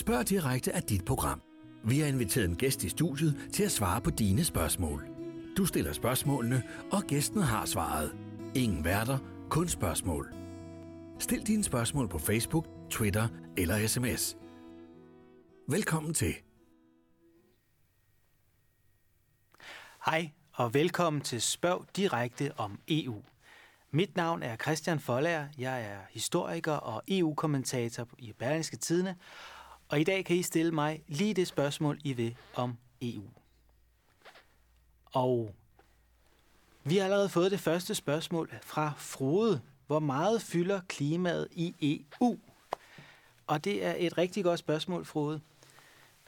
Spørg direkte af dit program. Vi har inviteret en gæst i studiet til at svare på dine spørgsmål. Du stiller spørgsmålene, og gæsten har svaret. Ingen værter, kun spørgsmål. Stil dine spørgsmål på Facebook, Twitter eller sms. Velkommen til. Hej og velkommen til Spørg direkte om EU. Mit navn er Christian Follager. Jeg er historiker og EU-kommentator i Berlingske Tidene. Og i dag kan I stille mig lige det spørgsmål, I vil om EU. Og vi har allerede fået det første spørgsmål fra Frode. Hvor meget fylder klimaet i EU? Og det er et rigtig godt spørgsmål, Frode.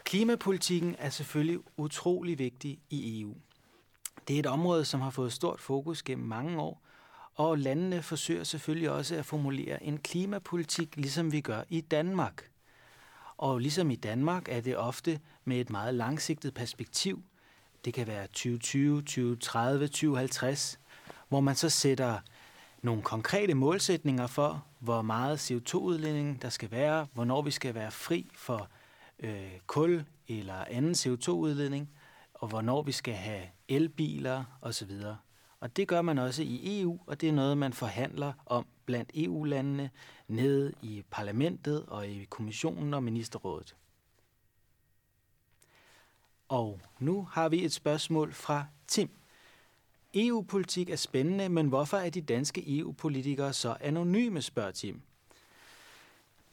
Klimapolitikken er selvfølgelig utrolig vigtig i EU. Det er et område, som har fået stort fokus gennem mange år, og landene forsøger selvfølgelig også at formulere en klimapolitik, ligesom vi gør i Danmark. Og ligesom i Danmark er det ofte med et meget langsigtet perspektiv. Det kan være 2020, 2030, 2050, hvor man så sætter nogle konkrete målsætninger for, hvor meget CO2-udledning der skal være, hvornår vi skal være fri for øh, kul eller anden CO2-udledning, og hvornår vi skal have elbiler osv. Og det gør man også i EU, og det er noget, man forhandler om blandt EU-landene nede i parlamentet og i kommissionen og ministerrådet. Og nu har vi et spørgsmål fra Tim. EU-politik er spændende, men hvorfor er de danske EU-politikere så anonyme, spørger Tim.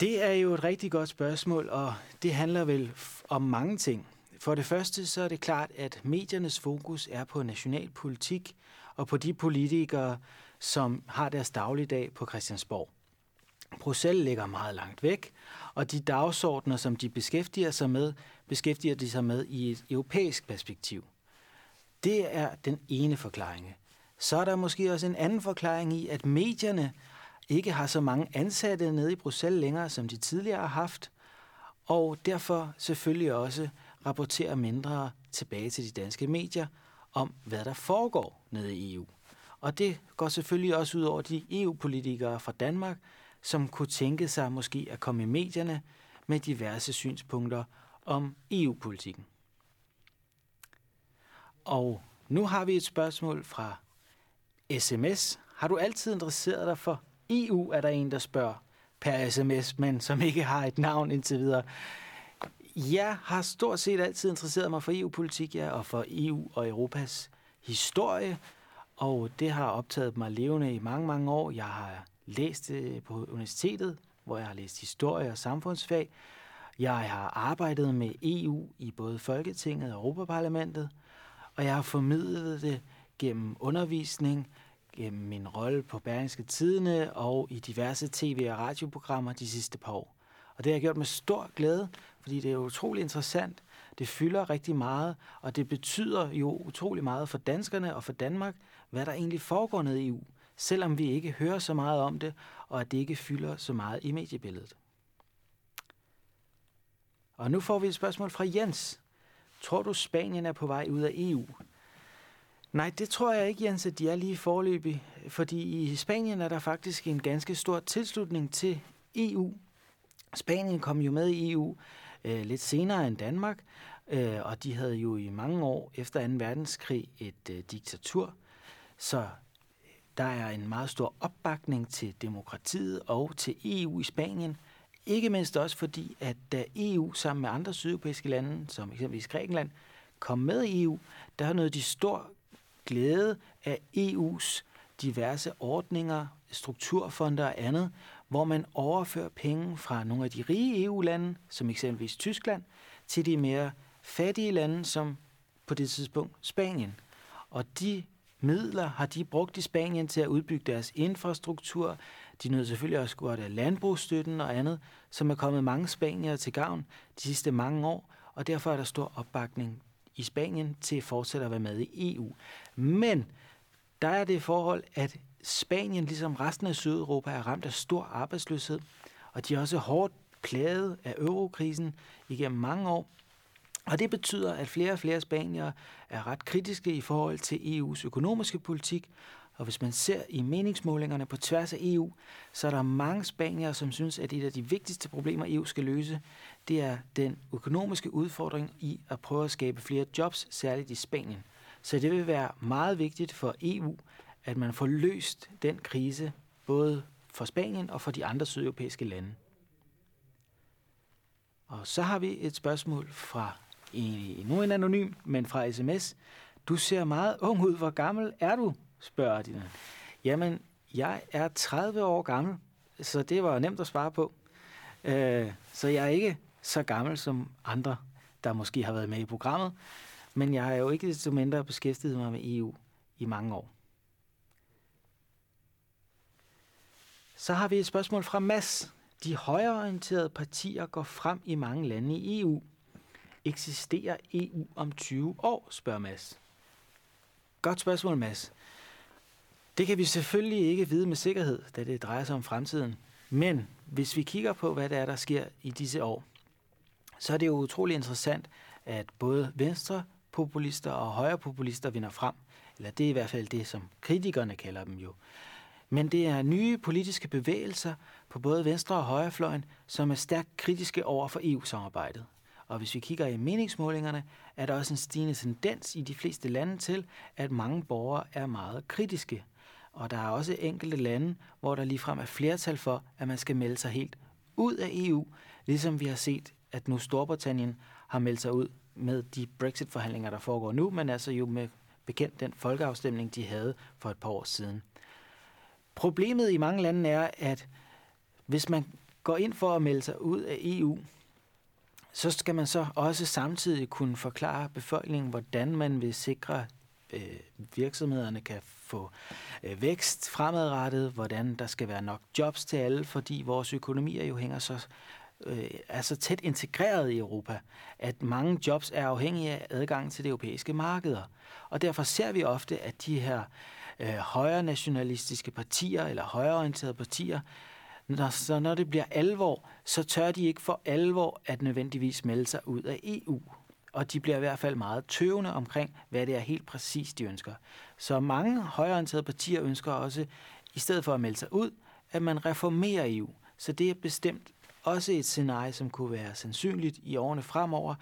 Det er jo et rigtig godt spørgsmål, og det handler vel om mange ting. For det første så er det klart, at mediernes fokus er på nationalpolitik og på de politikere, som har deres dagligdag på Christiansborg. Bruxelles ligger meget langt væk, og de dagsordner, som de beskæftiger sig med, beskæftiger de sig med i et europæisk perspektiv. Det er den ene forklaring. Så er der måske også en anden forklaring i, at medierne ikke har så mange ansatte nede i Bruxelles længere, som de tidligere har haft, og derfor selvfølgelig også rapporterer mindre tilbage til de danske medier om, hvad der foregår nede i EU. Og det går selvfølgelig også ud over de EU-politikere fra Danmark, som kunne tænke sig måske at komme i medierne med diverse synspunkter om EU-politikken. Og nu har vi et spørgsmål fra sms. Har du altid interesseret dig for EU, er der en, der spørger per sms, men som ikke har et navn indtil videre. Jeg har stort set altid interesseret mig for EU-politik, ja, og for EU og Europas historie, og det har optaget mig levende i mange, mange år. Jeg har læst øh, på universitetet, hvor jeg har læst historie og samfundsfag. Jeg har arbejdet med EU i både Folketinget og Europaparlamentet, og jeg har formidlet det gennem undervisning, gennem min rolle på Berlingske Tidene og i diverse tv- og radioprogrammer de sidste par år. Og det har jeg gjort med stor glæde, fordi det er utrolig interessant. Det fylder rigtig meget, og det betyder jo utrolig meget for danskerne og for Danmark, hvad der egentlig foregår nede i EU, selvom vi ikke hører så meget om det, og at det ikke fylder så meget i mediebilledet. Og nu får vi et spørgsmål fra Jens. Tror du, Spanien er på vej ud af EU? Nej, det tror jeg ikke, Jens, at de er lige forløbig, fordi i Spanien er der faktisk en ganske stor tilslutning til EU. Spanien kom jo med i EU øh, lidt senere end Danmark, øh, og de havde jo i mange år efter 2. verdenskrig et øh, diktatur, så der er en meget stor opbakning til demokratiet og til EU i Spanien. Ikke mindst også fordi, at øh, da EU sammen med andre sydeuropæiske lande, som eksempelvis Grækenland, kom med i EU, der nød de stor glæde af EU's diverse ordninger, strukturfonder og andet, hvor man overfører penge fra nogle af de rige EU-lande, som eksempelvis Tyskland, til de mere fattige lande, som på det tidspunkt Spanien. Og de midler har de brugt i Spanien til at udbygge deres infrastruktur. De nød selvfølgelig også godt af landbrugsstøtten og andet, som er kommet mange spanier til gavn de sidste mange år, og derfor er der stor opbakning i Spanien til at fortsætte at være med i EU. Men der er det forhold, at Spanien, ligesom resten af Sydeuropa, er ramt af stor arbejdsløshed, og de er også hårdt plaget af eurokrisen igennem mange år. Og det betyder, at flere og flere spaniere er ret kritiske i forhold til EU's økonomiske politik, Og hvis man ser i meningsmålingerne på tværs af EU, så er der mange spaniere, som synes, at et af de vigtigste problemer, EU skal løse, det er den økonomiske udfordring i at prøve at skabe flere jobs, særligt i Spanien. Så det vil være meget vigtigt for EU, at man får løst den krise, både for Spanien og for de andre sydeuropæiske lande. Og så har vi et spørgsmål fra en, nu en anonym, men fra sms. Du ser meget ung ud. Hvor gammel er du? spørger de. Jamen, jeg er 30 år gammel, så det var nemt at svare på. Øh, så jeg er ikke så gammel som andre, der måske har været med i programmet, men jeg har jo ikke desto mindre beskæftiget mig med EU i mange år. Så har vi et spørgsmål fra Mass. De højreorienterede partier går frem i mange lande i EU. Eksisterer EU om 20 år, spørger Mads. Godt spørgsmål, Mads. Det kan vi selvfølgelig ikke vide med sikkerhed, da det drejer sig om fremtiden. Men hvis vi kigger på, hvad der er, der sker i disse år, så er det jo utrolig interessant, at både venstre populister og højrepopulister vinder frem. Eller det er i hvert fald det, som kritikerne kalder dem jo. Men det er nye politiske bevægelser på både venstre og højrefløjen, som er stærkt kritiske over for EU-samarbejdet. Og hvis vi kigger i meningsmålingerne, er der også en stigende tendens i de fleste lande til, at mange borgere er meget kritiske. Og der er også enkelte lande, hvor der ligefrem er flertal for, at man skal melde sig helt ud af EU, ligesom vi har set, at nu Storbritannien har meldt sig ud med de Brexit-forhandlinger, der foregår nu, men altså jo med bekendt den folkeafstemning, de havde for et par år siden. Problemet i mange lande er, at hvis man går ind for at melde sig ud af EU, så skal man så også samtidig kunne forklare befolkningen, hvordan man vil sikre, øh, virksomhederne kan få øh, vækst fremadrettet, hvordan der skal være nok jobs til alle, fordi vores økonomier jo hænger så øh, er så tæt integreret i Europa, at mange jobs er afhængige af adgang til de europæiske markeder. Og derfor ser vi ofte, at de her øh, højre nationalistiske partier eller højreorienterede partier, når, så når det bliver alvor, så tør de ikke for alvor at nødvendigvis melde sig ud af EU. Og de bliver i hvert fald meget tøvende omkring, hvad det er helt præcis, de ønsker. Så mange højreorienterede partier ønsker også, i stedet for at melde sig ud, at man reformerer EU. Så det er bestemt også et scenarie, som kunne være sandsynligt i årene fremover,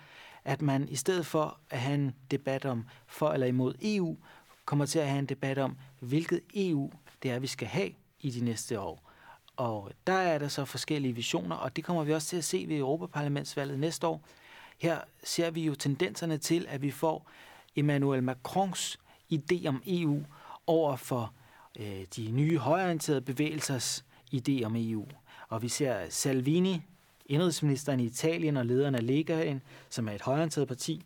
at man i stedet for at have en debat om for eller imod EU, kommer til at have en debat om, hvilket EU det er, vi skal have i de næste år. Og der er der så forskellige visioner, og det kommer vi også til at se ved Europaparlamentsvalget næste år. Her ser vi jo tendenserne til, at vi får Emmanuel Macrons idé om EU over for øh, de nye højorienterede bevægelsers idé om EU. Og vi ser Salvini, indrigsministeren i Italien og lederen af Legaen, som er et højreorienteret parti.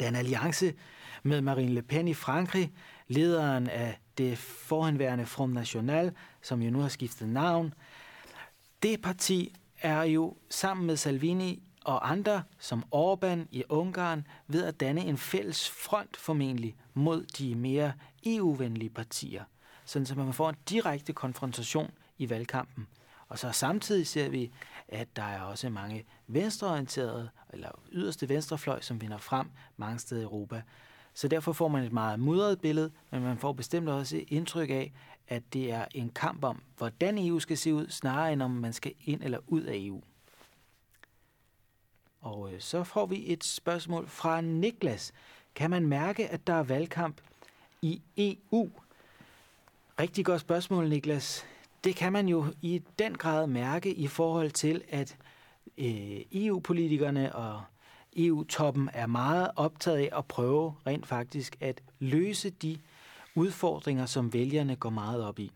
Der er en alliance med Marine Le Pen i Frankrig, lederen af det forhenværende Front National, som jo nu har skiftet navn. Det parti er jo sammen med Salvini og andre, som Orbán i Ungarn, ved at danne en fælles front formentlig mod de mere EU-venlige partier, sådan at man får en direkte konfrontation i valgkampen. Og så samtidig ser vi, at der er også mange venstreorienterede, eller yderste venstrefløj, som vinder frem mange steder i Europa. Så derfor får man et meget mudret billede, men man får bestemt også indtryk af, at det er en kamp om, hvordan EU skal se ud, snarere end om man skal ind eller ud af EU. Og øh, så får vi et spørgsmål fra Niklas. Kan man mærke, at der er valgkamp i EU? Rigtig godt spørgsmål, Niklas. Det kan man jo i den grad mærke i forhold til, at øh, EU-politikerne og EU-toppen er meget optaget af at prøve rent faktisk at løse de udfordringer, som vælgerne går meget op i.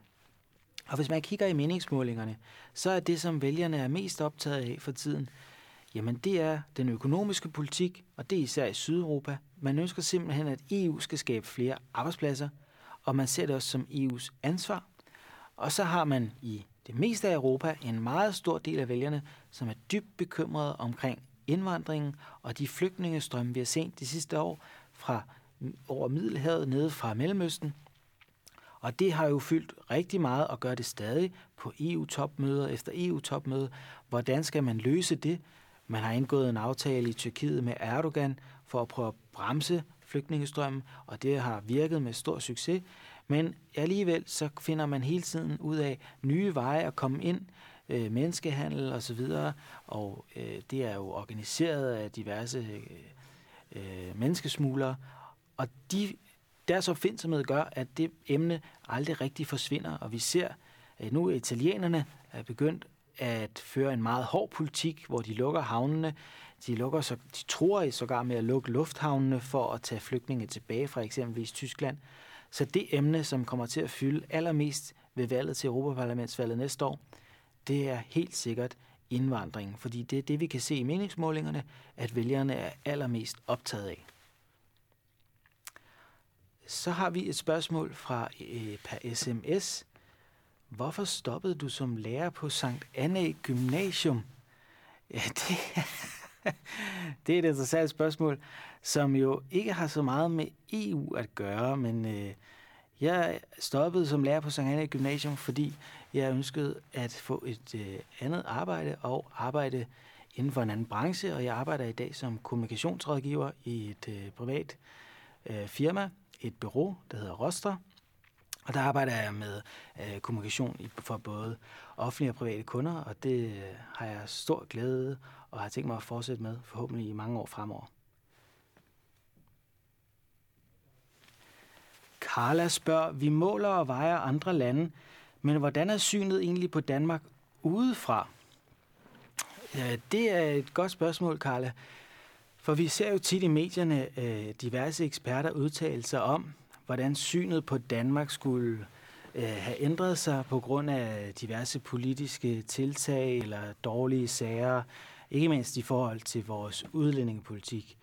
Og hvis man kigger i meningsmålingerne, så er det, som vælgerne er mest optaget af for tiden, jamen det er den økonomiske politik, og det er især i Sydeuropa. Man ønsker simpelthen, at EU skal skabe flere arbejdspladser, og man ser det også som EU's ansvar. Og så har man i det meste af Europa en meget stor del af vælgerne, som er dybt bekymrede omkring indvandringen og de flygtningestrømme, vi har set de sidste år fra over Middelhavet nede fra Mellemøsten. Og det har jo fyldt rigtig meget og gør det stadig på EU-topmøder efter EU-topmøde. Hvordan skal man løse det? Man har indgået en aftale i Tyrkiet med Erdogan for at prøve at bremse flygtningestrømmen, og det har virket med stor succes. Men alligevel så finder man hele tiden ud af nye veje at komme ind, øh, menneskehandel og så videre, og øh, det er jo organiseret af diverse øh, øh, menneskesmuglere, og de, deres opfindsomhed gør, at det emne aldrig rigtig forsvinder, og vi ser, at nu italienerne er begyndt at føre en meget hård politik, hvor de lukker havnene, de, lukker så, de tror i sågar med at lukke lufthavnene for at tage flygtninge tilbage fra eksempelvis Tyskland. Så det emne, som kommer til at fylde allermest ved valget til Europaparlamentsvalget næste år, det er helt sikkert indvandring, fordi det er det, vi kan se i meningsmålingerne, at vælgerne er allermest optaget af. Så har vi et spørgsmål fra øh, per sms. Hvorfor stoppede du som lærer på Sankt Anne Gymnasium? Ja, det, det er et interessant spørgsmål, som jo ikke har så meget med EU at gøre, men øh, jeg stoppede som lærer på Sankt Anne Gymnasium, fordi jeg ønskede at få et øh, andet arbejde og arbejde inden for en anden branche, og jeg arbejder i dag som kommunikationsrådgiver i et øh, privat øh, firma, et bureau, der hedder Roster, og der arbejder jeg med øh, kommunikation for både offentlige og private kunder, og det øh, har jeg stor glæde og har tænkt mig at fortsætte med forhåbentlig i mange år fremover. Carla spørger, vi måler og vejer andre lande, men hvordan er synet egentlig på Danmark udefra? Ja, det er et godt spørgsmål, Carla. For vi ser jo tit i medierne øh, diverse eksperter udtale sig om, hvordan synet på Danmark skulle øh, have ændret sig på grund af diverse politiske tiltag eller dårlige sager, ikke mindst i forhold til vores udlændingepolitik.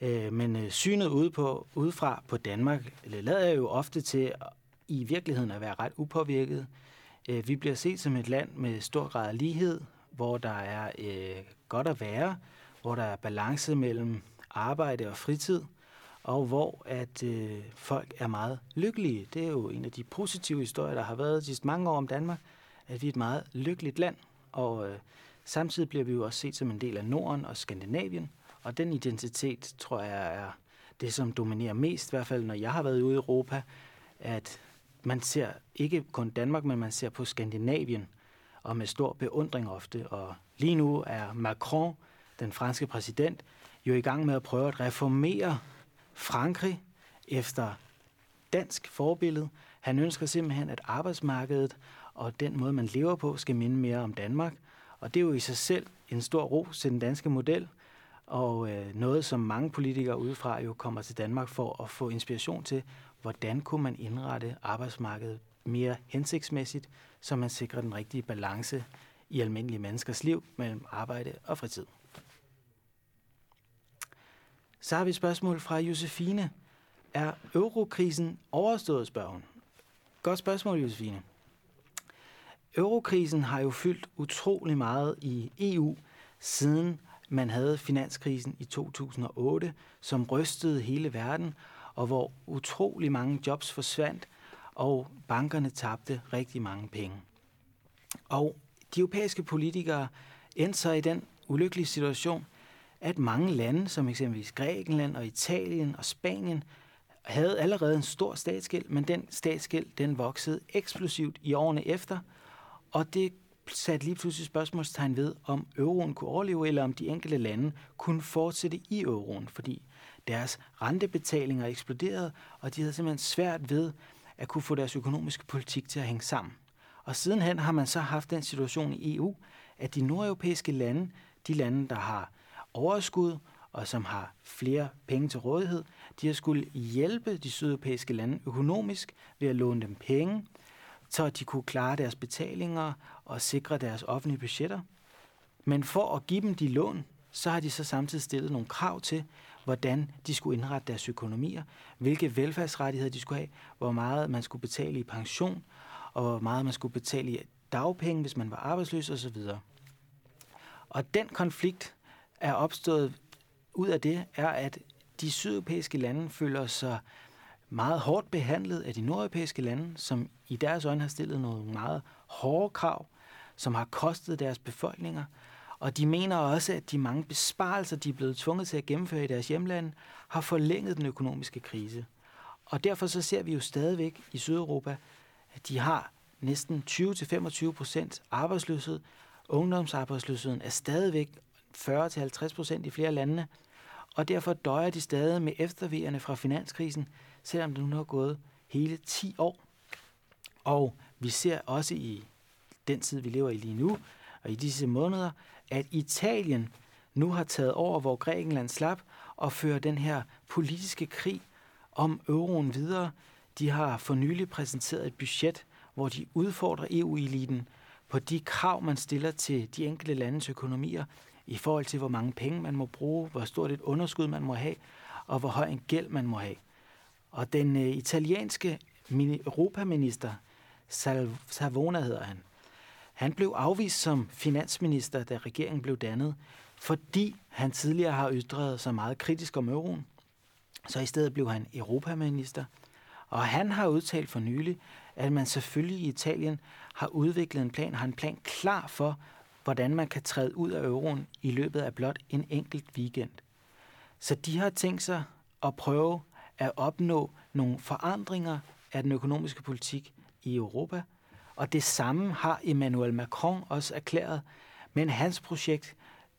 Øh, men øh, synet ude på, udefra på Danmark øh, lader jo ofte til i virkeligheden at være ret upåvirket. Øh, vi bliver set som et land med stor grad af lighed, hvor der er øh, godt at være, hvor der er balance mellem arbejde og fritid, og hvor at øh, folk er meget lykkelige. Det er jo en af de positive historier, der har været de sidste mange år om Danmark, at vi er et meget lykkeligt land, og øh, samtidig bliver vi jo også set som en del af Norden og Skandinavien, og den identitet, tror jeg, er det, som dominerer mest, i hvert fald når jeg har været ude i Europa, at man ser ikke kun Danmark, men man ser på Skandinavien, og med stor beundring ofte. Og lige nu er Macron, den franske præsident, jo i gang med at prøve at reformere Frankrig efter dansk forbillede. Han ønsker simpelthen, at arbejdsmarkedet og den måde, man lever på, skal minde mere om Danmark. Og det er jo i sig selv en stor ro til den danske model, og øh, noget, som mange politikere udefra jo kommer til Danmark for at få inspiration til, hvordan kunne man indrette arbejdsmarkedet mere hensigtsmæssigt, så man sikrer den rigtige balance i almindelige menneskers liv mellem arbejde og fritid. Så har vi et spørgsmål fra Josefine. Er eurokrisen overstået, spørger hun. Godt spørgsmål, Josefine. Eurokrisen har jo fyldt utrolig meget i EU, siden man havde finanskrisen i 2008, som rystede hele verden, og hvor utrolig mange jobs forsvandt, og bankerne tabte rigtig mange penge. Og de europæiske politikere endte så i den ulykkelige situation, at mange lande, som eksempelvis Grækenland og Italien og Spanien, havde allerede en stor statsgæld, men den statsgæld den voksede eksplosivt i årene efter, og det satte lige pludselig spørgsmålstegn ved, om euroen kunne overleve, eller om de enkelte lande kunne fortsætte i euroen, fordi deres rentebetalinger eksploderede, og de havde simpelthen svært ved at kunne få deres økonomiske politik til at hænge sammen. Og sidenhen har man så haft den situation i EU, at de nordeuropæiske lande, de lande, der har overskud og som har flere penge til rådighed, de har skulle hjælpe de sydeuropæiske lande økonomisk ved at låne dem penge, så de kunne klare deres betalinger og sikre deres offentlige budgetter. Men for at give dem de lån, så har de så samtidig stillet nogle krav til, hvordan de skulle indrette deres økonomier, hvilke velfærdsrettigheder de skulle have, hvor meget man skulle betale i pension, og hvor meget man skulle betale i dagpenge, hvis man var arbejdsløs osv. Og den konflikt er opstået ud af det, er, at de sydeuropæiske lande føler sig meget hårdt behandlet af de nordeuropæiske lande, som i deres øjne har stillet nogle meget hårde krav, som har kostet deres befolkninger. Og de mener også, at de mange besparelser, de er blevet tvunget til at gennemføre i deres hjemland, har forlænget den økonomiske krise. og derfor så ser vi jo stadigvæk i Sydeuropa, at de har næsten 20-25 procent arbejdsløshed. Ungdomsarbejdsløsheden er stadigvæk 40-50 procent i flere lande, og derfor døjer de stadig med eftervejerne fra finanskrisen, selvom det nu har gået hele 10 år. Og vi ser også i den tid, vi lever i lige nu, og i disse måneder, at Italien nu har taget over, hvor Grækenland slap, og fører den her politiske krig om euroen videre. De har for nylig præsenteret et budget, hvor de udfordrer EU-eliten på de krav, man stiller til de enkelte landes økonomier i forhold til, hvor mange penge man må bruge, hvor stort et underskud man må have, og hvor høj en gæld man må have. Og den øh, italienske europaminister, Savona hedder han, han blev afvist som finansminister, da regeringen blev dannet, fordi han tidligere har ytret sig meget kritisk om euroen. Så i stedet blev han europaminister. Og han har udtalt for nylig, at man selvfølgelig i Italien har udviklet en plan, har en plan klar for, hvordan man kan træde ud af euroen i løbet af blot en enkelt weekend. Så de har tænkt sig at prøve at opnå nogle forandringer af den økonomiske politik i Europa. Og det samme har Emmanuel Macron også erklæret. Men hans projekt,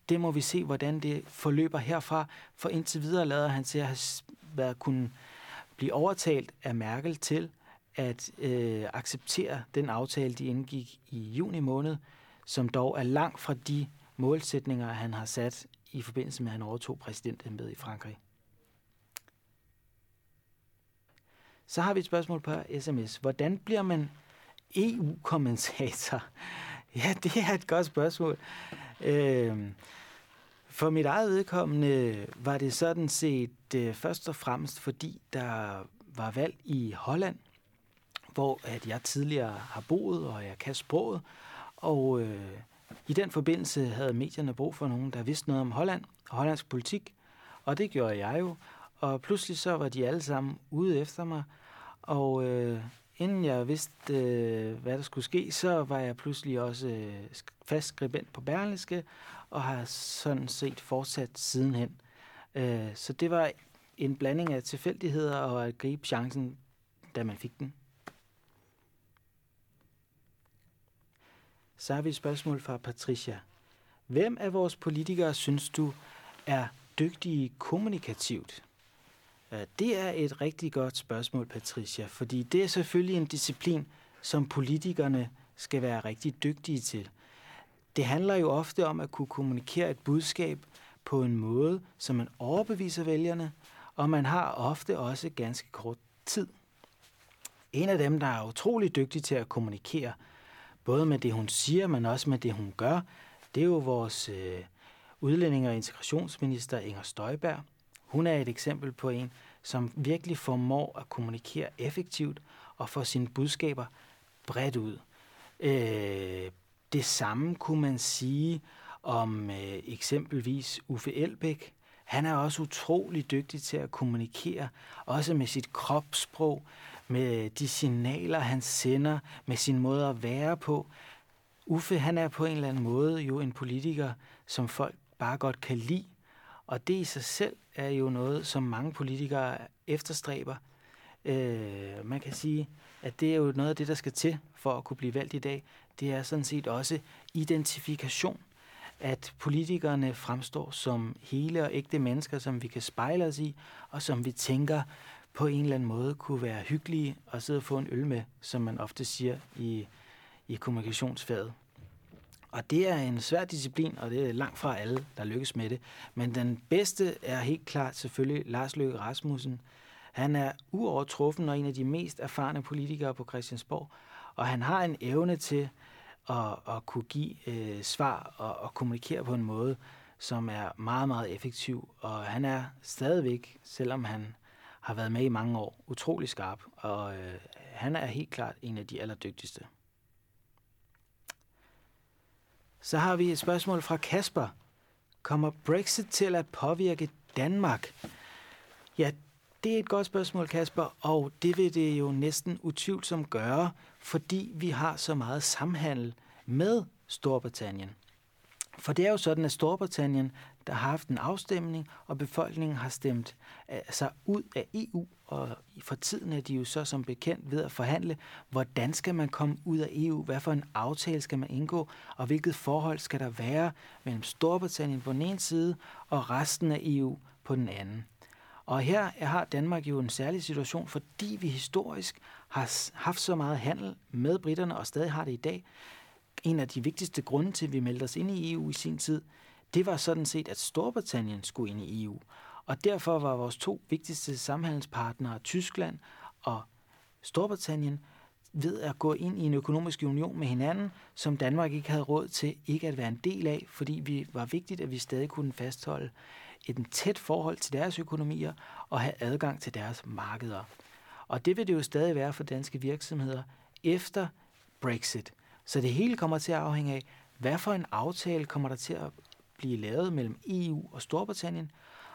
det må vi se, hvordan det forløber herfra. For indtil videre lader han til at have været kunne blive overtalt af Merkel til at øh, acceptere den aftale, de indgik i juni måned, som dog er langt fra de målsætninger, han har sat i forbindelse med, at han overtog præsidentembedet i Frankrig. Så har vi et spørgsmål på sms. Hvordan bliver man EU-kommentator? Ja, det er et godt spørgsmål. Øh, for mit eget vedkommende var det sådan set øh, først og fremmest, fordi der var valg i Holland, hvor at jeg tidligere har boet, og jeg kan sproget. Og øh, i den forbindelse havde medierne brug for nogen, der vidste noget om Holland og hollandsk politik. Og det gjorde jeg jo. Og pludselig så var de alle sammen ude efter mig. Og øh, inden jeg vidste, øh, hvad der skulle ske, så var jeg pludselig også øh, fast skribent på Berlingske, og har sådan set fortsat sidenhen. Øh, så det var en blanding af tilfældigheder og at gribe chancen, da man fik den. Så har vi et spørgsmål fra Patricia. Hvem af vores politikere synes du er dygtige kommunikativt? Øh, det er et rigtig godt spørgsmål, Patricia, fordi det er selvfølgelig en disciplin, som politikerne skal være rigtig dygtige til. Det handler jo ofte om at kunne kommunikere et budskab på en måde, som man overbeviser vælgerne, og man har ofte også ganske kort tid. En af dem, der er utrolig dygtig til at kommunikere, både med det, hun siger, men også med det, hun gør, det er jo vores øh, udlænding- og integrationsminister Inger Støjberg. Hun er et eksempel på en, som virkelig formår at kommunikere effektivt og få sine budskaber bredt ud. Øh, det samme kunne man sige om øh, eksempelvis Uffe Elbæk. Han er også utrolig dygtig til at kommunikere, også med sit kropssprog, med øh, de signaler, han sender, med sin måde at være på. Uffe, han er på en eller anden måde jo en politiker, som folk bare godt kan lide. Og det i sig selv er jo noget, som mange politikere efterstræber. Øh, man kan sige, at det er jo noget af det, der skal til for at kunne blive valgt i dag. Det er sådan set også identifikation. At politikerne fremstår som hele og ægte mennesker, som vi kan spejle os i, og som vi tænker på en eller anden måde kunne være hyggelige og sidde og få en øl med, som man ofte siger i, i kommunikationsfaget. Og det er en svær disciplin, og det er langt fra alle, der lykkes med det. Men den bedste er helt klart selvfølgelig Lars Løkke Rasmussen. Han er uovertruffen og en af de mest erfarne politikere på Christiansborg, og han har en evne til at, at kunne give øh, svar og, og kommunikere på en måde, som er meget, meget effektiv. Og han er stadigvæk, selvom han har været med i mange år, utrolig skarp, og øh, han er helt klart en af de allerdygtigste. Så har vi et spørgsmål fra Kasper. Kommer Brexit til at påvirke Danmark? Ja, det er et godt spørgsmål, Kasper, og det vil det jo næsten utvivlsomt gøre, fordi vi har så meget samhandel med Storbritannien. For det er jo sådan, at Storbritannien, der har haft en afstemning, og befolkningen har stemt øh, sig altså ud af EU, og for tiden er de jo så som bekendt ved at forhandle, hvordan skal man komme ud af EU, hvad for en aftale skal man indgå, og hvilket forhold skal der være mellem Storbritannien på den ene side og resten af EU på den anden. Og her har Danmark jo en særlig situation, fordi vi historisk har haft så meget handel med britterne, og stadig har det i dag, en af de vigtigste grunde til, at vi meldte os ind i EU i sin tid, det var sådan set, at Storbritannien skulle ind i EU. Og derfor var vores to vigtigste samhandelspartnere, Tyskland og Storbritannien, ved at gå ind i en økonomisk union med hinanden, som Danmark ikke havde råd til ikke at være en del af, fordi vi var vigtigt, at vi stadig kunne fastholde et tæt forhold til deres økonomier og have adgang til deres markeder. Og det vil det jo stadig være for danske virksomheder efter Brexit. Så det hele kommer til at afhænge af, hvad for en aftale kommer der til at blive lavet mellem EU og Storbritannien.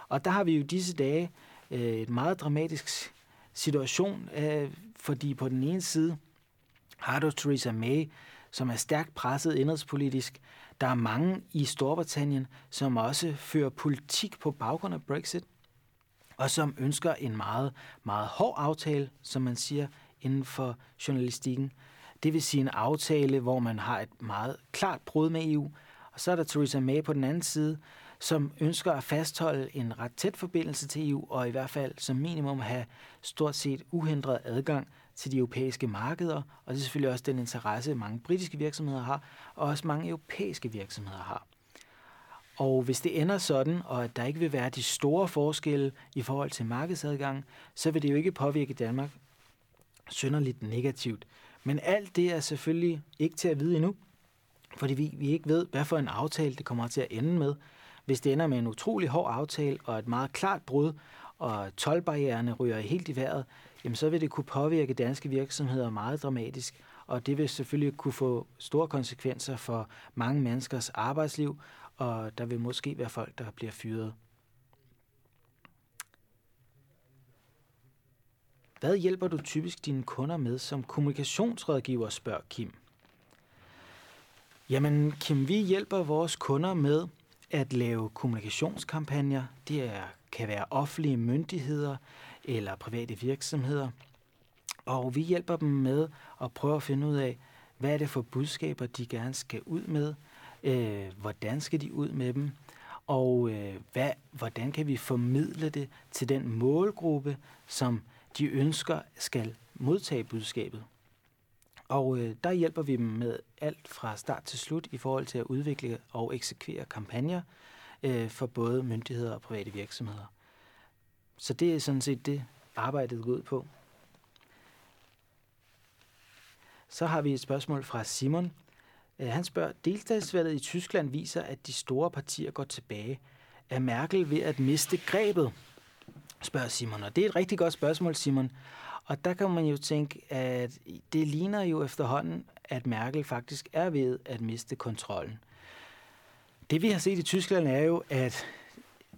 Og der har vi jo disse dage øh, et meget dramatisk situation, øh, fordi på den ene side har du Theresa May, som er stærkt presset indrigspolitisk. Der er mange i Storbritannien, som også fører politik på baggrund af Brexit, og som ønsker en meget, meget hård aftale, som man siger inden for journalistikken. Det vil sige en aftale, hvor man har et meget klart brud med EU. Og så er der Theresa May på den anden side, som ønsker at fastholde en ret tæt forbindelse til EU, og i hvert fald som minimum have stort set uhindret adgang til de europæiske markeder, og det er selvfølgelig også den interesse, mange britiske virksomheder har, og også mange europæiske virksomheder har. Og hvis det ender sådan, og at der ikke vil være de store forskelle i forhold til markedsadgang, så vil det jo ikke påvirke Danmark synderligt negativt. Men alt det er selvfølgelig ikke til at vide endnu, fordi vi, vi ikke ved, hvad for en aftale det kommer til at ende med. Hvis det ender med en utrolig hård aftale og et meget klart brud, og tolvbarrierne ryger helt i vejret, jamen så vil det kunne påvirke danske virksomheder meget dramatisk, og det vil selvfølgelig kunne få store konsekvenser for mange menneskers arbejdsliv, og der vil måske være folk, der bliver fyret. Hvad hjælper du typisk dine kunder med som kommunikationsrådgiver, spørger Kim. Jamen, Kim, vi hjælper vores kunder med at lave kommunikationskampagner. Det er, kan være offentlige myndigheder eller private virksomheder. Og vi hjælper dem med at prøve at finde ud af, hvad er det for budskaber, de gerne skal ud med, øh, hvordan skal de ud med dem, og øh, hvad, hvordan kan vi formidle det til den målgruppe, som de ønsker skal modtage budskabet. Og øh, der hjælper vi dem med alt fra start til slut i forhold til at udvikle og eksekvere kampagner øh, for både myndigheder og private virksomheder. Så det er sådan set det, arbejdet går ud på. Så har vi et spørgsmål fra Simon. Øh, han spørger, delstatsvalget i Tyskland viser, at de store partier går tilbage. Er Merkel ved at miste grebet? Spørger Simon. Og det er et rigtig godt spørgsmål, Simon. Og der kan man jo tænke, at det ligner jo efterhånden, at Merkel faktisk er ved at miste kontrollen. Det vi har set i Tyskland er jo, at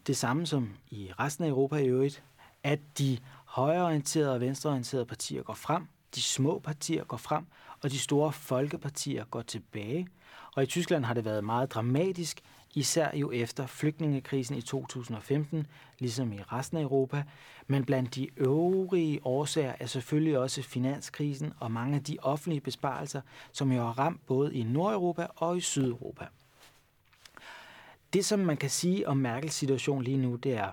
det samme som i resten af Europa i øvrigt, at de højreorienterede og venstreorienterede partier går frem, de små partier går frem, og de store folkepartier går tilbage. Og i Tyskland har det været meget dramatisk, især jo efter flygtningekrisen i 2015, ligesom i resten af Europa. Men blandt de øvrige årsager er selvfølgelig også finanskrisen og mange af de offentlige besparelser, som jo har ramt både i Nordeuropa og i Sydeuropa. Det, som man kan sige om Merkels situation lige nu, det er,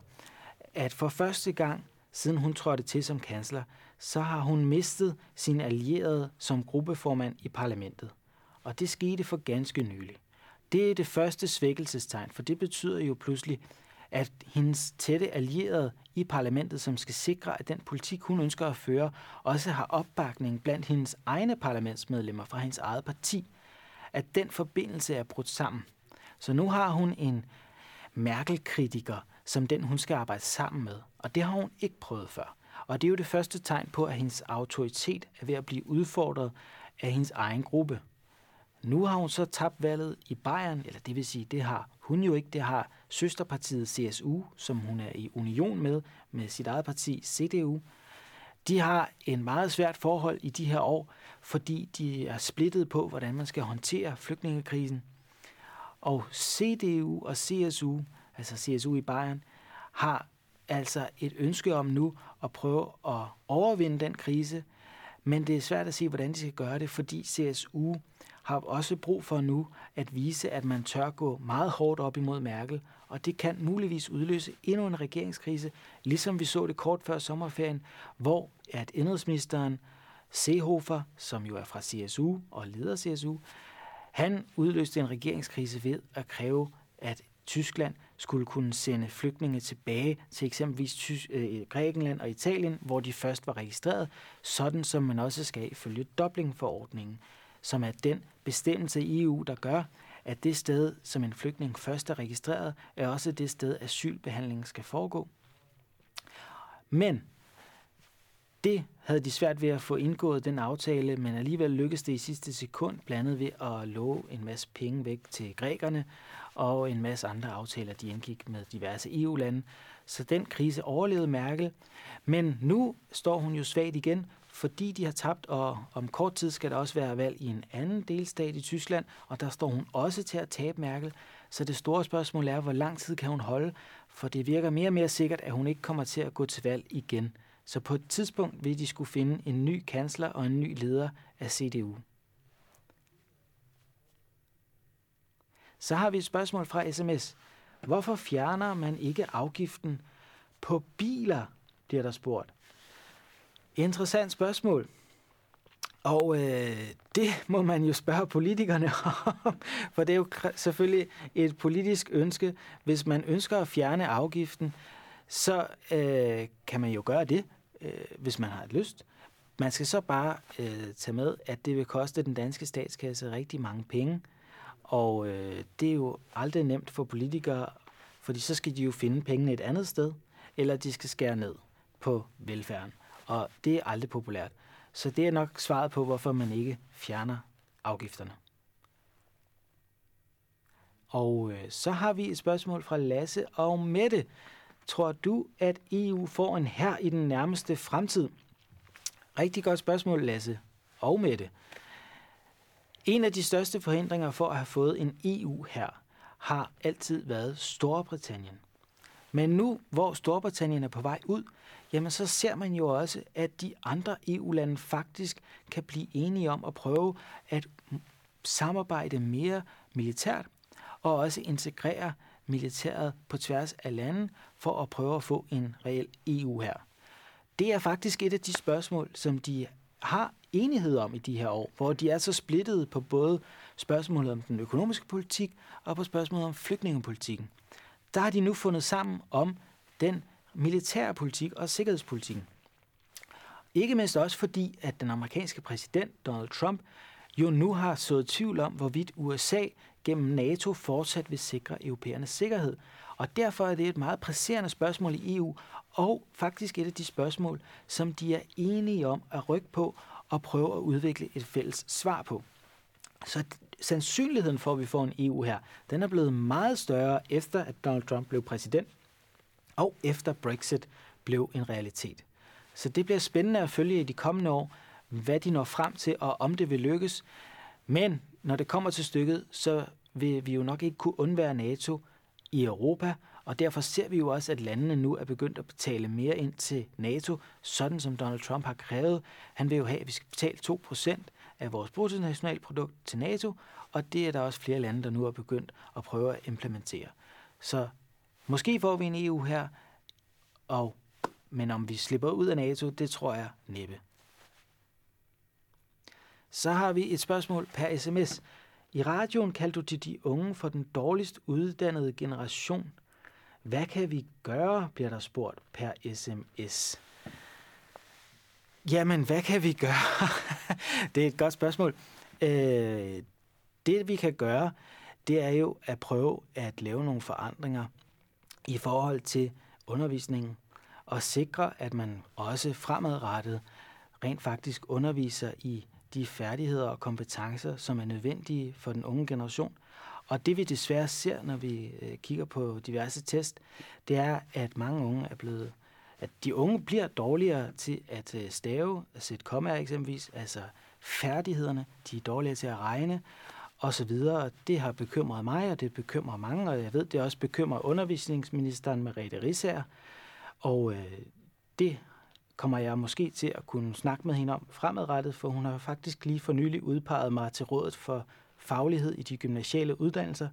at for første gang siden hun trådte til som kansler, så har hun mistet sin allierede som gruppeformand i parlamentet. Og det skete for ganske nylig. Det er det første svækkelsestegn, for det betyder jo pludselig, at hendes tætte allierede i parlamentet, som skal sikre, at den politik, hun ønsker at føre, også har opbakning blandt hendes egne parlamentsmedlemmer fra hendes eget parti, at den forbindelse er brudt sammen. Så nu har hun en Merkel-kritiker, som den hun skal arbejde sammen med, og det har hun ikke prøvet før. Og det er jo det første tegn på, at hendes autoritet er ved at blive udfordret af hendes egen gruppe. Nu har hun så tabt valget i Bayern, eller det vil sige, det har hun jo ikke, det har søsterpartiet CSU, som hun er i union med, med sit eget parti CDU. De har en meget svært forhold i de her år, fordi de er splittet på, hvordan man skal håndtere flygtningekrisen. Og CDU og CSU, altså CSU i Bayern, har altså et ønske om nu at prøve at overvinde den krise, men det er svært at sige, hvordan de skal gøre det, fordi CSU har også brug for nu at vise, at man tør gå meget hårdt op imod Merkel, og det kan muligvis udløse endnu en regeringskrise, ligesom vi så det kort før sommerferien, hvor at indrigsministeren Seehofer, som jo er fra CSU og leder CSU, han udløste en regeringskrise ved at kræve, at Tyskland skulle kunne sende flygtninge tilbage til eksempelvis Tys- øh, Grækenland og Italien, hvor de først var registreret, sådan som man også skal ifølge Dublin-forordningen, som er den bestemmelse i EU, der gør, at det sted, som en flygtning først er registreret, er også det sted, asylbehandlingen skal foregå. Men det havde de svært ved at få indgået den aftale, men alligevel lykkedes det i sidste sekund, blandet ved at love en masse penge væk til grækerne og en masse andre aftaler, de indgik med diverse EU-lande. Så den krise overlevede Merkel. Men nu står hun jo svagt igen, fordi de har tabt, og om kort tid skal der også være valg i en anden delstat i Tyskland, og der står hun også til at tabe Merkel. Så det store spørgsmål er, hvor lang tid kan hun holde, for det virker mere og mere sikkert, at hun ikke kommer til at gå til valg igen. Så på et tidspunkt vil de skulle finde en ny kansler og en ny leder af CDU. Så har vi et spørgsmål fra sms. Hvorfor fjerner man ikke afgiften på biler, bliver der spurgt. Interessant spørgsmål. Og øh, det må man jo spørge politikerne om, for det er jo selvfølgelig et politisk ønske. Hvis man ønsker at fjerne afgiften, så øh, kan man jo gøre det, øh, hvis man har et lyst. Man skal så bare øh, tage med, at det vil koste den danske statskasse rigtig mange penge. Og øh, det er jo aldrig nemt for politikere, fordi så skal de jo finde pengene et andet sted, eller de skal skære ned på velfærden. Og det er aldrig populært. Så det er nok svaret på, hvorfor man ikke fjerner afgifterne. Og øh, så har vi et spørgsmål fra Lasse og Mette. Tror du, at EU får en her i den nærmeste fremtid? Rigtig godt spørgsmål, Lasse og Mette. En af de største forhindringer for at have fået en EU her har altid været Storbritannien. Men nu, hvor Storbritannien er på vej ud, jamen så ser man jo også, at de andre EU-lande faktisk kan blive enige om at prøve at samarbejde mere militært og også integrere militæret på tværs af landene for at prøve at få en reel EU her. Det er faktisk et af de spørgsmål, som de har enighed om i de her år, hvor de er så splittet på både spørgsmålet om den økonomiske politik og på spørgsmålet om flygtningepolitikken. Der har de nu fundet sammen om den militærpolitik og sikkerhedspolitikken. Ikke mindst også fordi, at den amerikanske præsident Donald Trump jo nu har sået tvivl om, hvorvidt USA gennem NATO fortsat vil sikre europæernes sikkerhed. Og derfor er det et meget presserende spørgsmål i EU, og faktisk et af de spørgsmål, som de er enige om at rykke på og prøve at udvikle et fælles svar på. Så sandsynligheden for, at vi får en EU her, den er blevet meget større efter, at Donald Trump blev præsident, og efter Brexit blev en realitet. Så det bliver spændende at følge i de kommende år, hvad de når frem til, og om det vil lykkes. Men når det kommer til stykket, så vil vi jo nok ikke kunne undvære NATO i Europa, og derfor ser vi jo også, at landene nu er begyndt at betale mere ind til NATO, sådan som Donald Trump har krævet. Han vil jo have, at vi skal betale 2% af vores bruttonationalprodukt til NATO, og det er der også flere lande, der nu er begyndt at prøve at implementere. Så måske får vi en EU her, og, men om vi slipper ud af NATO, det tror jeg næppe. Så har vi et spørgsmål per sms. I radioen kaldte du til de unge for den dårligst uddannede generation. Hvad kan vi gøre, bliver der spurgt per sms. Jamen, hvad kan vi gøre? det er et godt spørgsmål. Øh, det vi kan gøre, det er jo at prøve at lave nogle forandringer i forhold til undervisningen og sikre, at man også fremadrettet rent faktisk underviser i de færdigheder og kompetencer, som er nødvendige for den unge generation. Og det vi desværre ser, når vi øh, kigger på diverse test, det er, at mange unge er blevet, at de unge bliver dårligere til at øh, stave, at sætte kommaer eksempelvis, altså færdighederne, de er dårligere til at regne, og så videre. Det har bekymret mig, og det bekymrer mange, og jeg ved, det også bekymrer undervisningsministeren Merete Risser. Og øh, det kommer jeg måske til at kunne snakke med hende om fremadrettet, for hun har faktisk lige for nylig udpeget mig til rådet for faglighed i de gymnasiale uddannelser,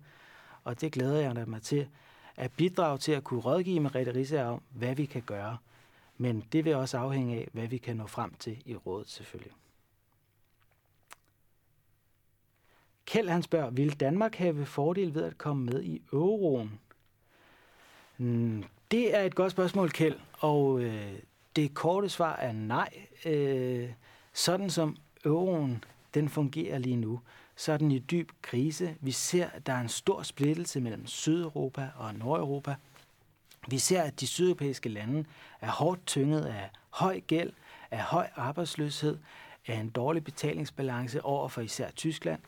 og det glæder jeg mig til at bidrage til at kunne rådgive Merete Risser om, hvad vi kan gøre. Men det vil også afhænge af, hvad vi kan nå frem til i rådet selvfølgelig. Kjeld han spørger, vil Danmark have fordel ved at komme med i euroen? Mm, det er et godt spørgsmål, Kjeld, og øh, det korte svar er nej. Øh, sådan som euroen den fungerer lige nu, så er den i dyb krise. Vi ser, at der er en stor splittelse mellem Sydeuropa og Nordeuropa. Vi ser, at de sydeuropæiske lande er hårdt tynget af høj gæld, af høj arbejdsløshed, af en dårlig betalingsbalance over for især Tyskland,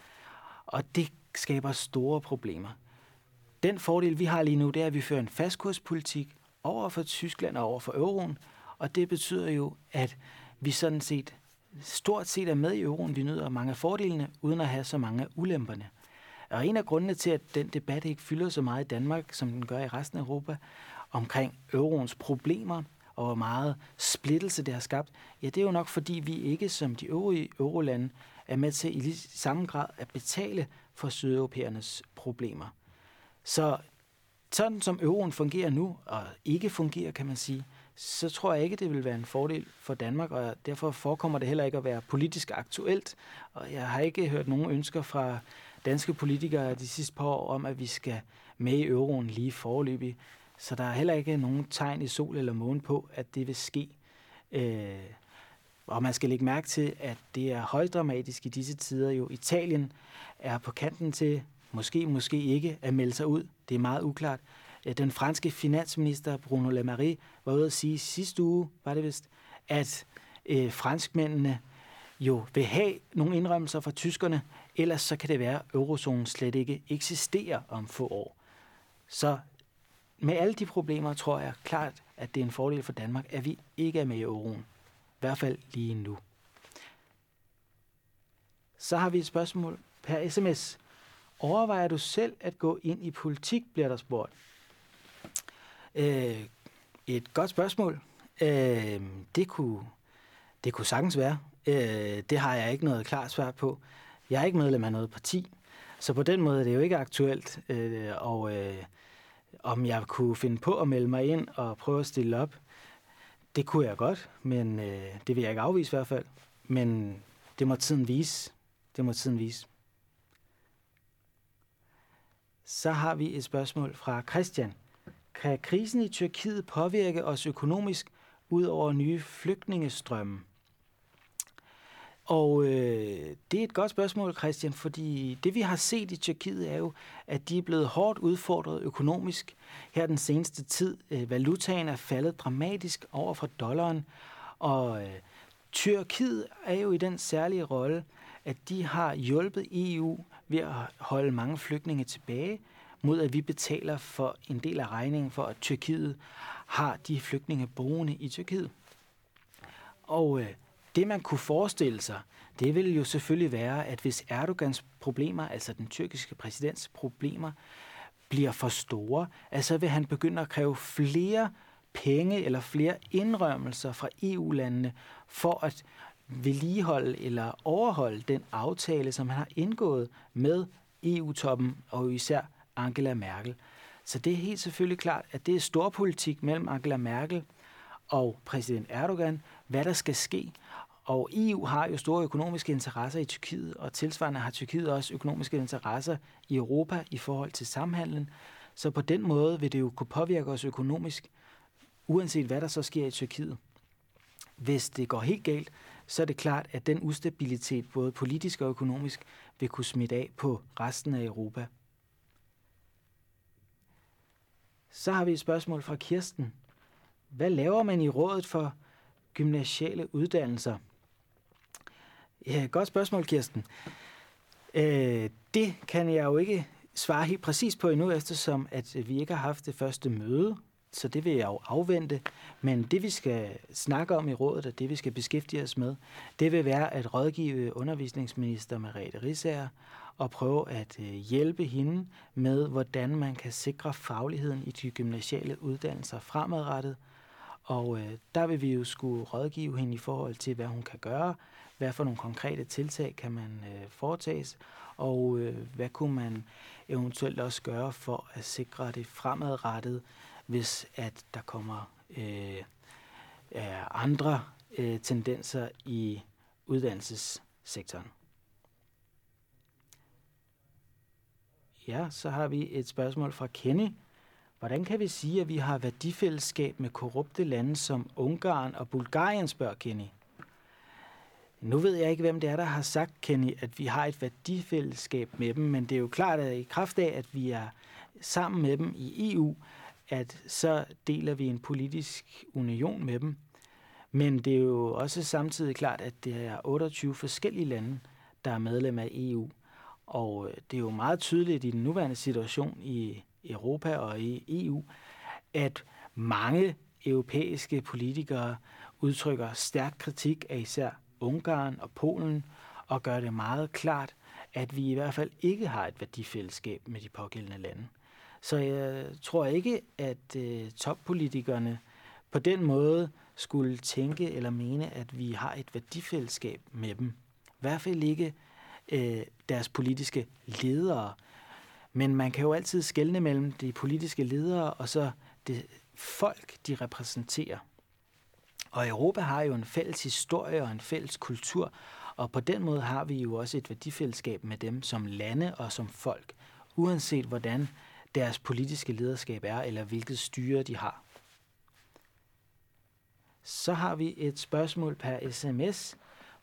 og det skaber store problemer. Den fordel, vi har lige nu, det er, at vi fører en fastkurspolitik over for Tyskland og over for euroen, og det betyder jo, at vi sådan set stort set er med i euroen. Vi nyder mange af fordelene, uden at have så mange af ulemperne. Og en af grundene til, at den debat ikke fylder så meget i Danmark, som den gør i resten af Europa, omkring euroens problemer og hvor meget splittelse det har skabt, ja, det er jo nok fordi, vi ikke som de øvrige eurolande er med til i samme grad at betale for sydeuropæernes problemer. Så sådan som euroen fungerer nu, og ikke fungerer, kan man sige, så tror jeg ikke, det vil være en fordel for Danmark, og derfor forekommer det heller ikke at være politisk aktuelt. Og jeg har ikke hørt nogen ønsker fra danske politikere de sidste par år om, at vi skal med i euroen lige forløbig. Så der er heller ikke nogen tegn i sol eller måne på, at det vil ske. Øh, og man skal lægge mærke til, at det er højdramatisk i disse tider. Jo, Italien er på kanten til, måske, måske ikke, at melde sig ud. Det er meget uklart. Den franske finansminister Bruno Le Maire var ude at sige sidste uge, var det vist, at øh, franskmændene jo vil have nogle indrømmelser fra tyskerne, ellers så kan det være, at eurozonen slet ikke eksisterer om få år. Så med alle de problemer tror jeg klart, at det er en fordel for Danmark, at vi ikke er med i euroen. I hvert fald lige nu. Så har vi et spørgsmål per sms. Overvejer du selv at gå ind i politik, bliver der spurgt. Øh, et godt spørgsmål. Øh, det, kunne, det kunne sagtens være. Øh, det har jeg ikke noget klart svar på. Jeg er ikke medlem af noget parti, så på den måde er det jo ikke aktuelt. Øh, og øh, om jeg kunne finde på at melde mig ind og prøve at stille op, det kunne jeg godt, men øh, det vil jeg ikke afvise i hvert fald. Men det må tiden vise. Det må tiden vise. Så har vi et spørgsmål fra Christian. Kan krisen i Tyrkiet påvirke os økonomisk ud over nye flygtningestrømme? Og øh, det er et godt spørgsmål, Christian, fordi det vi har set i Tyrkiet er jo, at de er blevet hårdt udfordret økonomisk her den seneste tid. Øh, valutaen er faldet dramatisk over for dollaren, og øh, Tyrkiet er jo i den særlige rolle, at de har hjulpet EU ved at holde mange flygtninge tilbage, mod at vi betaler for en del af regningen for, at Tyrkiet har de flygtninge boende i Tyrkiet. Og øh, det man kunne forestille sig, det ville jo selvfølgelig være, at hvis Erdogans problemer, altså den tyrkiske præsidents problemer, bliver for store, altså vil han begynde at kræve flere penge eller flere indrømmelser fra EU-landene for at vedligeholde eller overholde den aftale, som han har indgået med EU-toppen og især Angela Merkel. Så det er helt selvfølgelig klart, at det er storpolitik mellem Angela Merkel og præsident Erdogan, hvad der skal ske. Og EU har jo store økonomiske interesser i Tyrkiet, og tilsvarende har Tyrkiet også økonomiske interesser i Europa i forhold til samhandlen. Så på den måde vil det jo kunne påvirke os økonomisk, uanset hvad der så sker i Tyrkiet. Hvis det går helt galt, så er det klart, at den ustabilitet, både politisk og økonomisk, vil kunne smitte af på resten af Europa. Så har vi et spørgsmål fra Kirsten. Hvad laver man i rådet for gymnasiale uddannelser? Ja, godt spørgsmål, Kirsten. Øh, det kan jeg jo ikke svare helt præcis på endnu, eftersom at vi ikke har haft det første møde så det vil jeg jo afvente. Men det, vi skal snakke om i rådet, og det, vi skal beskæftige os med, det vil være at rådgive undervisningsminister Merete Risager og prøve at øh, hjælpe hende med, hvordan man kan sikre fagligheden i de gymnasiale uddannelser fremadrettet. Og øh, der vil vi jo skulle rådgive hende i forhold til, hvad hun kan gøre, hvad for nogle konkrete tiltag kan man øh, foretages, og øh, hvad kunne man eventuelt også gøre for at sikre det fremadrettet, hvis at der kommer øh, andre øh, tendenser i uddannelsessektoren. Ja, så har vi et spørgsmål fra Kenny. Hvordan kan vi sige, at vi har værdifællesskab med korrupte lande som Ungarn og Bulgarien, spørger Kenny. Nu ved jeg ikke, hvem det er, der har sagt, Kenny, at vi har et værdifællesskab med dem, men det er jo klart, at i kraft af, at vi er sammen med dem i EU, at så deler vi en politisk union med dem. Men det er jo også samtidig klart, at det er 28 forskellige lande, der er medlem af EU. Og øh, det er jo meget tydeligt i den nuværende situation i Europa og i EU, at mange europæiske politikere udtrykker stærk kritik af især Ungarn og Polen og gør det meget klart, at vi i hvert fald ikke har et værdifællesskab med de pågældende lande. Så jeg tror ikke, at øh, toppolitikerne på den måde skulle tænke eller mene, at vi har et værdifællesskab med dem. I hvert fald ikke øh, deres politiske ledere. Men man kan jo altid skelne mellem de politiske ledere og så det folk, de repræsenterer. Og Europa har jo en fælles historie og en fælles kultur, og på den måde har vi jo også et værdifællesskab med dem som lande og som folk, uanset hvordan deres politiske lederskab er, eller hvilket styre de har. Så har vi et spørgsmål per sms.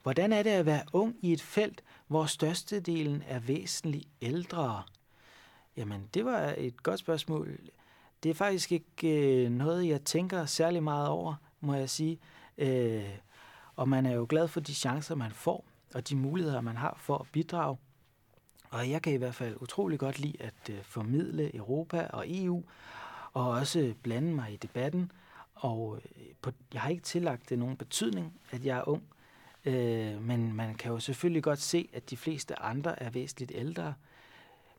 Hvordan er det at være ung i et felt, hvor størstedelen er væsentligt ældre? Jamen, det var et godt spørgsmål. Det er faktisk ikke øh, noget, jeg tænker særlig meget over, må jeg sige. Øh, og man er jo glad for de chancer, man får, og de muligheder, man har for at bidrage. Og jeg kan i hvert fald utrolig godt lide at øh, formidle Europa og EU, og også blande mig i debatten. Og øh, på, jeg har ikke tillagt det nogen betydning, at jeg er ung, øh, men man kan jo selvfølgelig godt se, at de fleste andre er væsentligt ældre.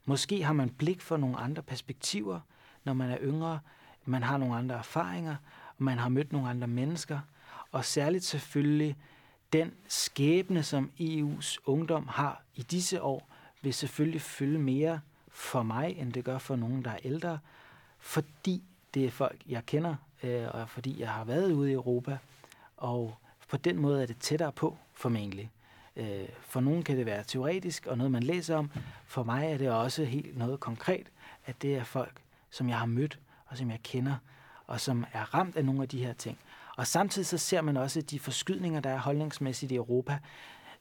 Måske har man blik for nogle andre perspektiver, når man er yngre. Man har nogle andre erfaringer, og man har mødt nogle andre mennesker. Og særligt selvfølgelig den skæbne, som EU's ungdom har i disse år, vil selvfølgelig fylde mere for mig, end det gør for nogen, der er ældre, fordi det er folk, jeg kender, øh, og fordi jeg har været ude i Europa, og på den måde er det tættere på formentlig. Øh, for nogen kan det være teoretisk og noget, man læser om. For mig er det også helt noget konkret, at det er folk, som jeg har mødt, og som jeg kender, og som er ramt af nogle af de her ting. Og samtidig så ser man også de forskydninger, der er holdningsmæssigt i Europa.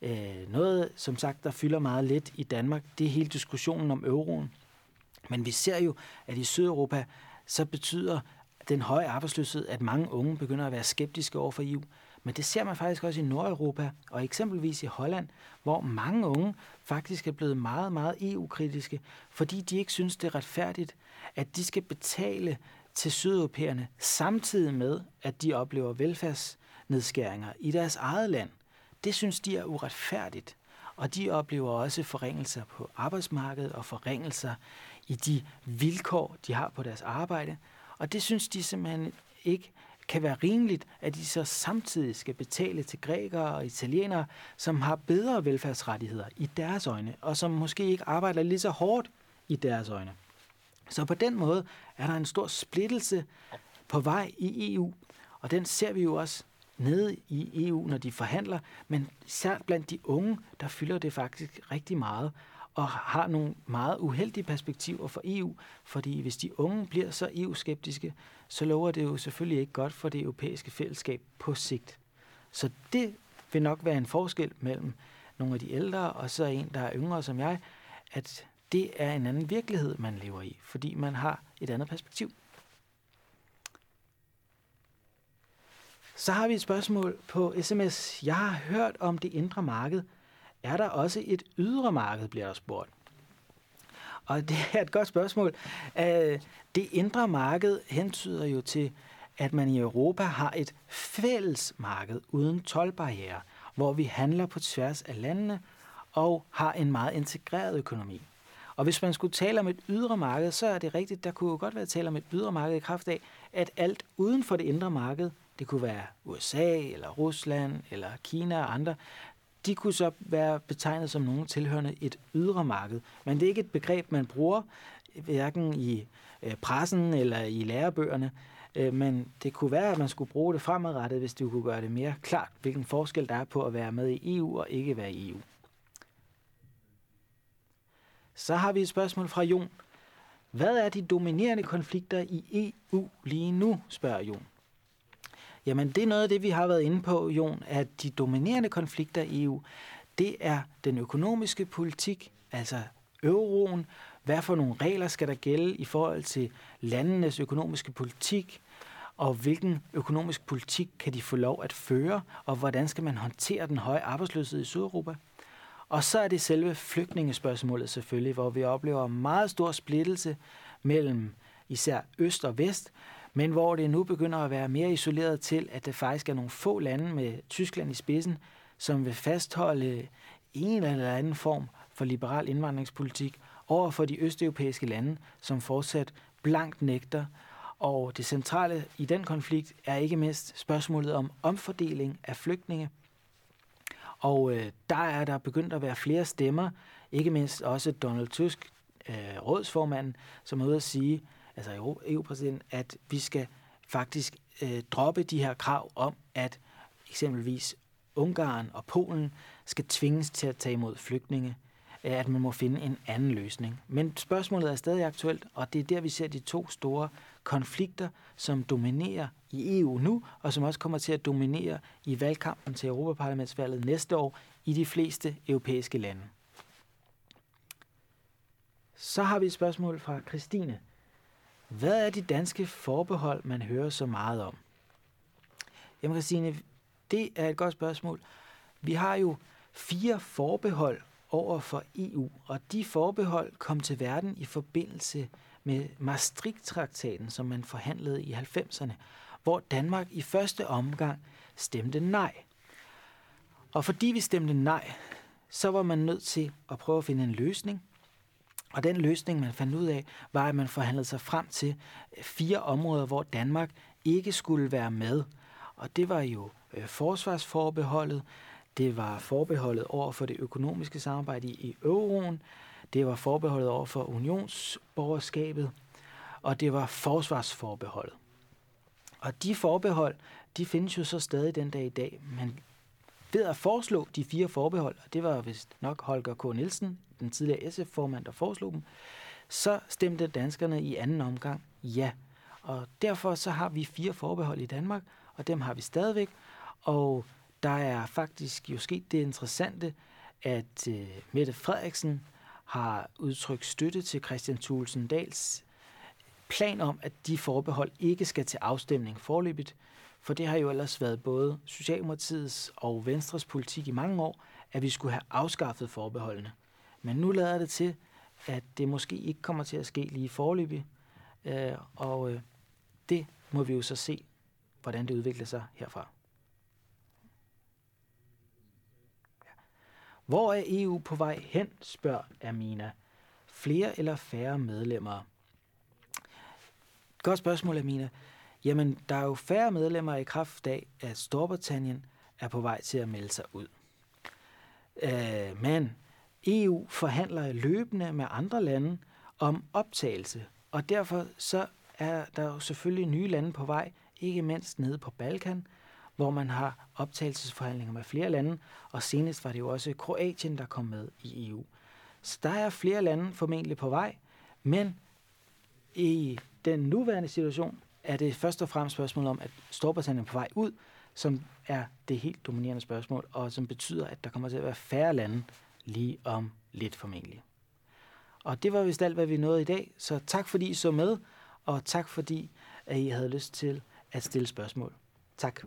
Øh, noget, som sagt, der fylder meget lidt i Danmark, det er hele diskussionen om euroen. Men vi ser jo, at i Sydeuropa, så betyder den høje arbejdsløshed, at mange unge begynder at være skeptiske over for EU. Men det ser man faktisk også i Nordeuropa, og eksempelvis i Holland, hvor mange unge faktisk er blevet meget, meget EU-kritiske, fordi de ikke synes, det er retfærdigt, at de skal betale til sydeuropæerne, samtidig med, at de oplever velfærdsnedskæringer i deres eget land. Det synes de er uretfærdigt, og de oplever også forringelser på arbejdsmarkedet og forringelser i de vilkår, de har på deres arbejde. Og det synes de simpelthen ikke kan være rimeligt, at de så samtidig skal betale til grækere og italienere, som har bedre velfærdsrettigheder i deres øjne, og som måske ikke arbejder lige så hårdt i deres øjne. Så på den måde er der en stor splittelse på vej i EU, og den ser vi jo også nede i EU, når de forhandler, men især blandt de unge, der fylder det faktisk rigtig meget, og har nogle meget uheldige perspektiver for EU, fordi hvis de unge bliver så EU-skeptiske, så lover det jo selvfølgelig ikke godt for det europæiske fællesskab på sigt. Så det vil nok være en forskel mellem nogle af de ældre og så en, der er yngre som jeg, at det er en anden virkelighed, man lever i, fordi man har et andet perspektiv. Så har vi et spørgsmål på sms. Jeg har hørt om det indre marked. Er der også et ydre marked, bliver der spurgt. Og det er et godt spørgsmål. Øh, det indre marked hentyder jo til, at man i Europa har et fælles marked uden tolvbarriere, hvor vi handler på tværs af landene og har en meget integreret økonomi. Og hvis man skulle tale om et ydre marked, så er det rigtigt, der kunne jo godt være tale om et ydre marked i kraft af, at alt uden for det indre marked, det kunne være USA eller Rusland eller Kina og andre, de kunne så være betegnet som nogen tilhørende et ydre marked. Men det er ikke et begreb, man bruger hverken i øh, pressen eller i lærebøgerne. Øh, men det kunne være, at man skulle bruge det fremadrettet, hvis det kunne gøre det mere klart, hvilken forskel der er på at være med i EU og ikke være i EU. Så har vi et spørgsmål fra Jon. Hvad er de dominerende konflikter i EU lige nu, spørger Jon. Jamen, det er noget af det, vi har været inde på, Jon, at de dominerende konflikter i EU, det er den økonomiske politik, altså euroen, hvad for nogle regler skal der gælde i forhold til landenes økonomiske politik, og hvilken økonomisk politik kan de få lov at føre, og hvordan skal man håndtere den høje arbejdsløshed i Sydeuropa? Og så er det selve flygtningespørgsmålet selvfølgelig, hvor vi oplever meget stor splittelse mellem især øst og vest, men hvor det nu begynder at være mere isoleret til, at det faktisk er nogle få lande med Tyskland i spidsen, som vil fastholde en eller anden form for liberal indvandringspolitik over for de østeuropæiske lande, som fortsat blankt nægter. Og det centrale i den konflikt er ikke mindst spørgsmålet om omfordeling af flygtninge. Og øh, der er der begyndt at være flere stemmer, ikke mindst også Donald Tusk, øh, rådsformanden, som er ude at sige, altså EU-præsidenten, at vi skal faktisk øh, droppe de her krav om, at eksempelvis Ungarn og Polen skal tvinges til at tage imod flygtninge, øh, at man må finde en anden løsning. Men spørgsmålet er stadig aktuelt, og det er der, vi ser de to store konflikter, som dominerer i EU nu, og som også kommer til at dominere i valgkampen til Europaparlamentsvalget næste år i de fleste europæiske lande. Så har vi et spørgsmål fra Christine. Hvad er de danske forbehold, man hører så meget om? Jamen Christine, det er et godt spørgsmål. Vi har jo fire forbehold over for EU, og de forbehold kom til verden i forbindelse med Maastricht-traktaten, som man forhandlede i 90'erne, hvor Danmark i første omgang stemte nej. Og fordi vi stemte nej, så var man nødt til at prøve at finde en løsning, og den løsning, man fandt ud af, var, at man forhandlede sig frem til øh, fire områder, hvor Danmark ikke skulle være med. Og det var jo øh, forsvarsforbeholdet, det var forbeholdet over for det økonomiske samarbejde i euroen, det var forbeholdet over for unionsborgerskabet, og det var forsvarsforbeholdet. Og de forbehold, de findes jo så stadig den dag i dag, men ved at foreslå de fire forbehold, og det var vist nok Holger K. Nielsen, den tidligere SF-formand, der foreslog dem, så stemte danskerne i anden omgang ja. Og derfor så har vi fire forbehold i Danmark, og dem har vi stadigvæk. Og der er faktisk jo sket det interessante, at øh, Mette Frederiksen har udtrykt støtte til Christian Thulsen Dals plan om, at de forbehold ikke skal til afstemning forløbigt, for det har jo ellers været både Socialdemokratiets og Venstres politik i mange år, at vi skulle have afskaffet forbeholdene. Men nu lader det til, at det måske ikke kommer til at ske lige forløbig, øh, og øh, det må vi jo så se, hvordan det udvikler sig herfra. Hvor er EU på vej hen, spørger Amina. Flere eller færre medlemmer? Godt spørgsmål, Amina. Jamen, der er jo færre medlemmer i kraft af, at Storbritannien er på vej til at melde sig ud. Øh, men EU forhandler løbende med andre lande om optagelse, og derfor så er der jo selvfølgelig nye lande på vej, ikke mindst nede på Balkan, hvor man har optagelsesforhandlinger med flere lande, og senest var det jo også Kroatien, der kom med i EU. Så der er flere lande formentlig på vej, men i den nuværende situation er det først og fremmest spørgsmål om, at Storbritannien er på vej ud, som er det helt dominerende spørgsmål, og som betyder, at der kommer til at være færre lande lige om lidt formentlig. Og det var vist alt, hvad vi nåede i dag, så tak fordi I så med, og tak fordi at I havde lyst til at stille spørgsmål. Tak.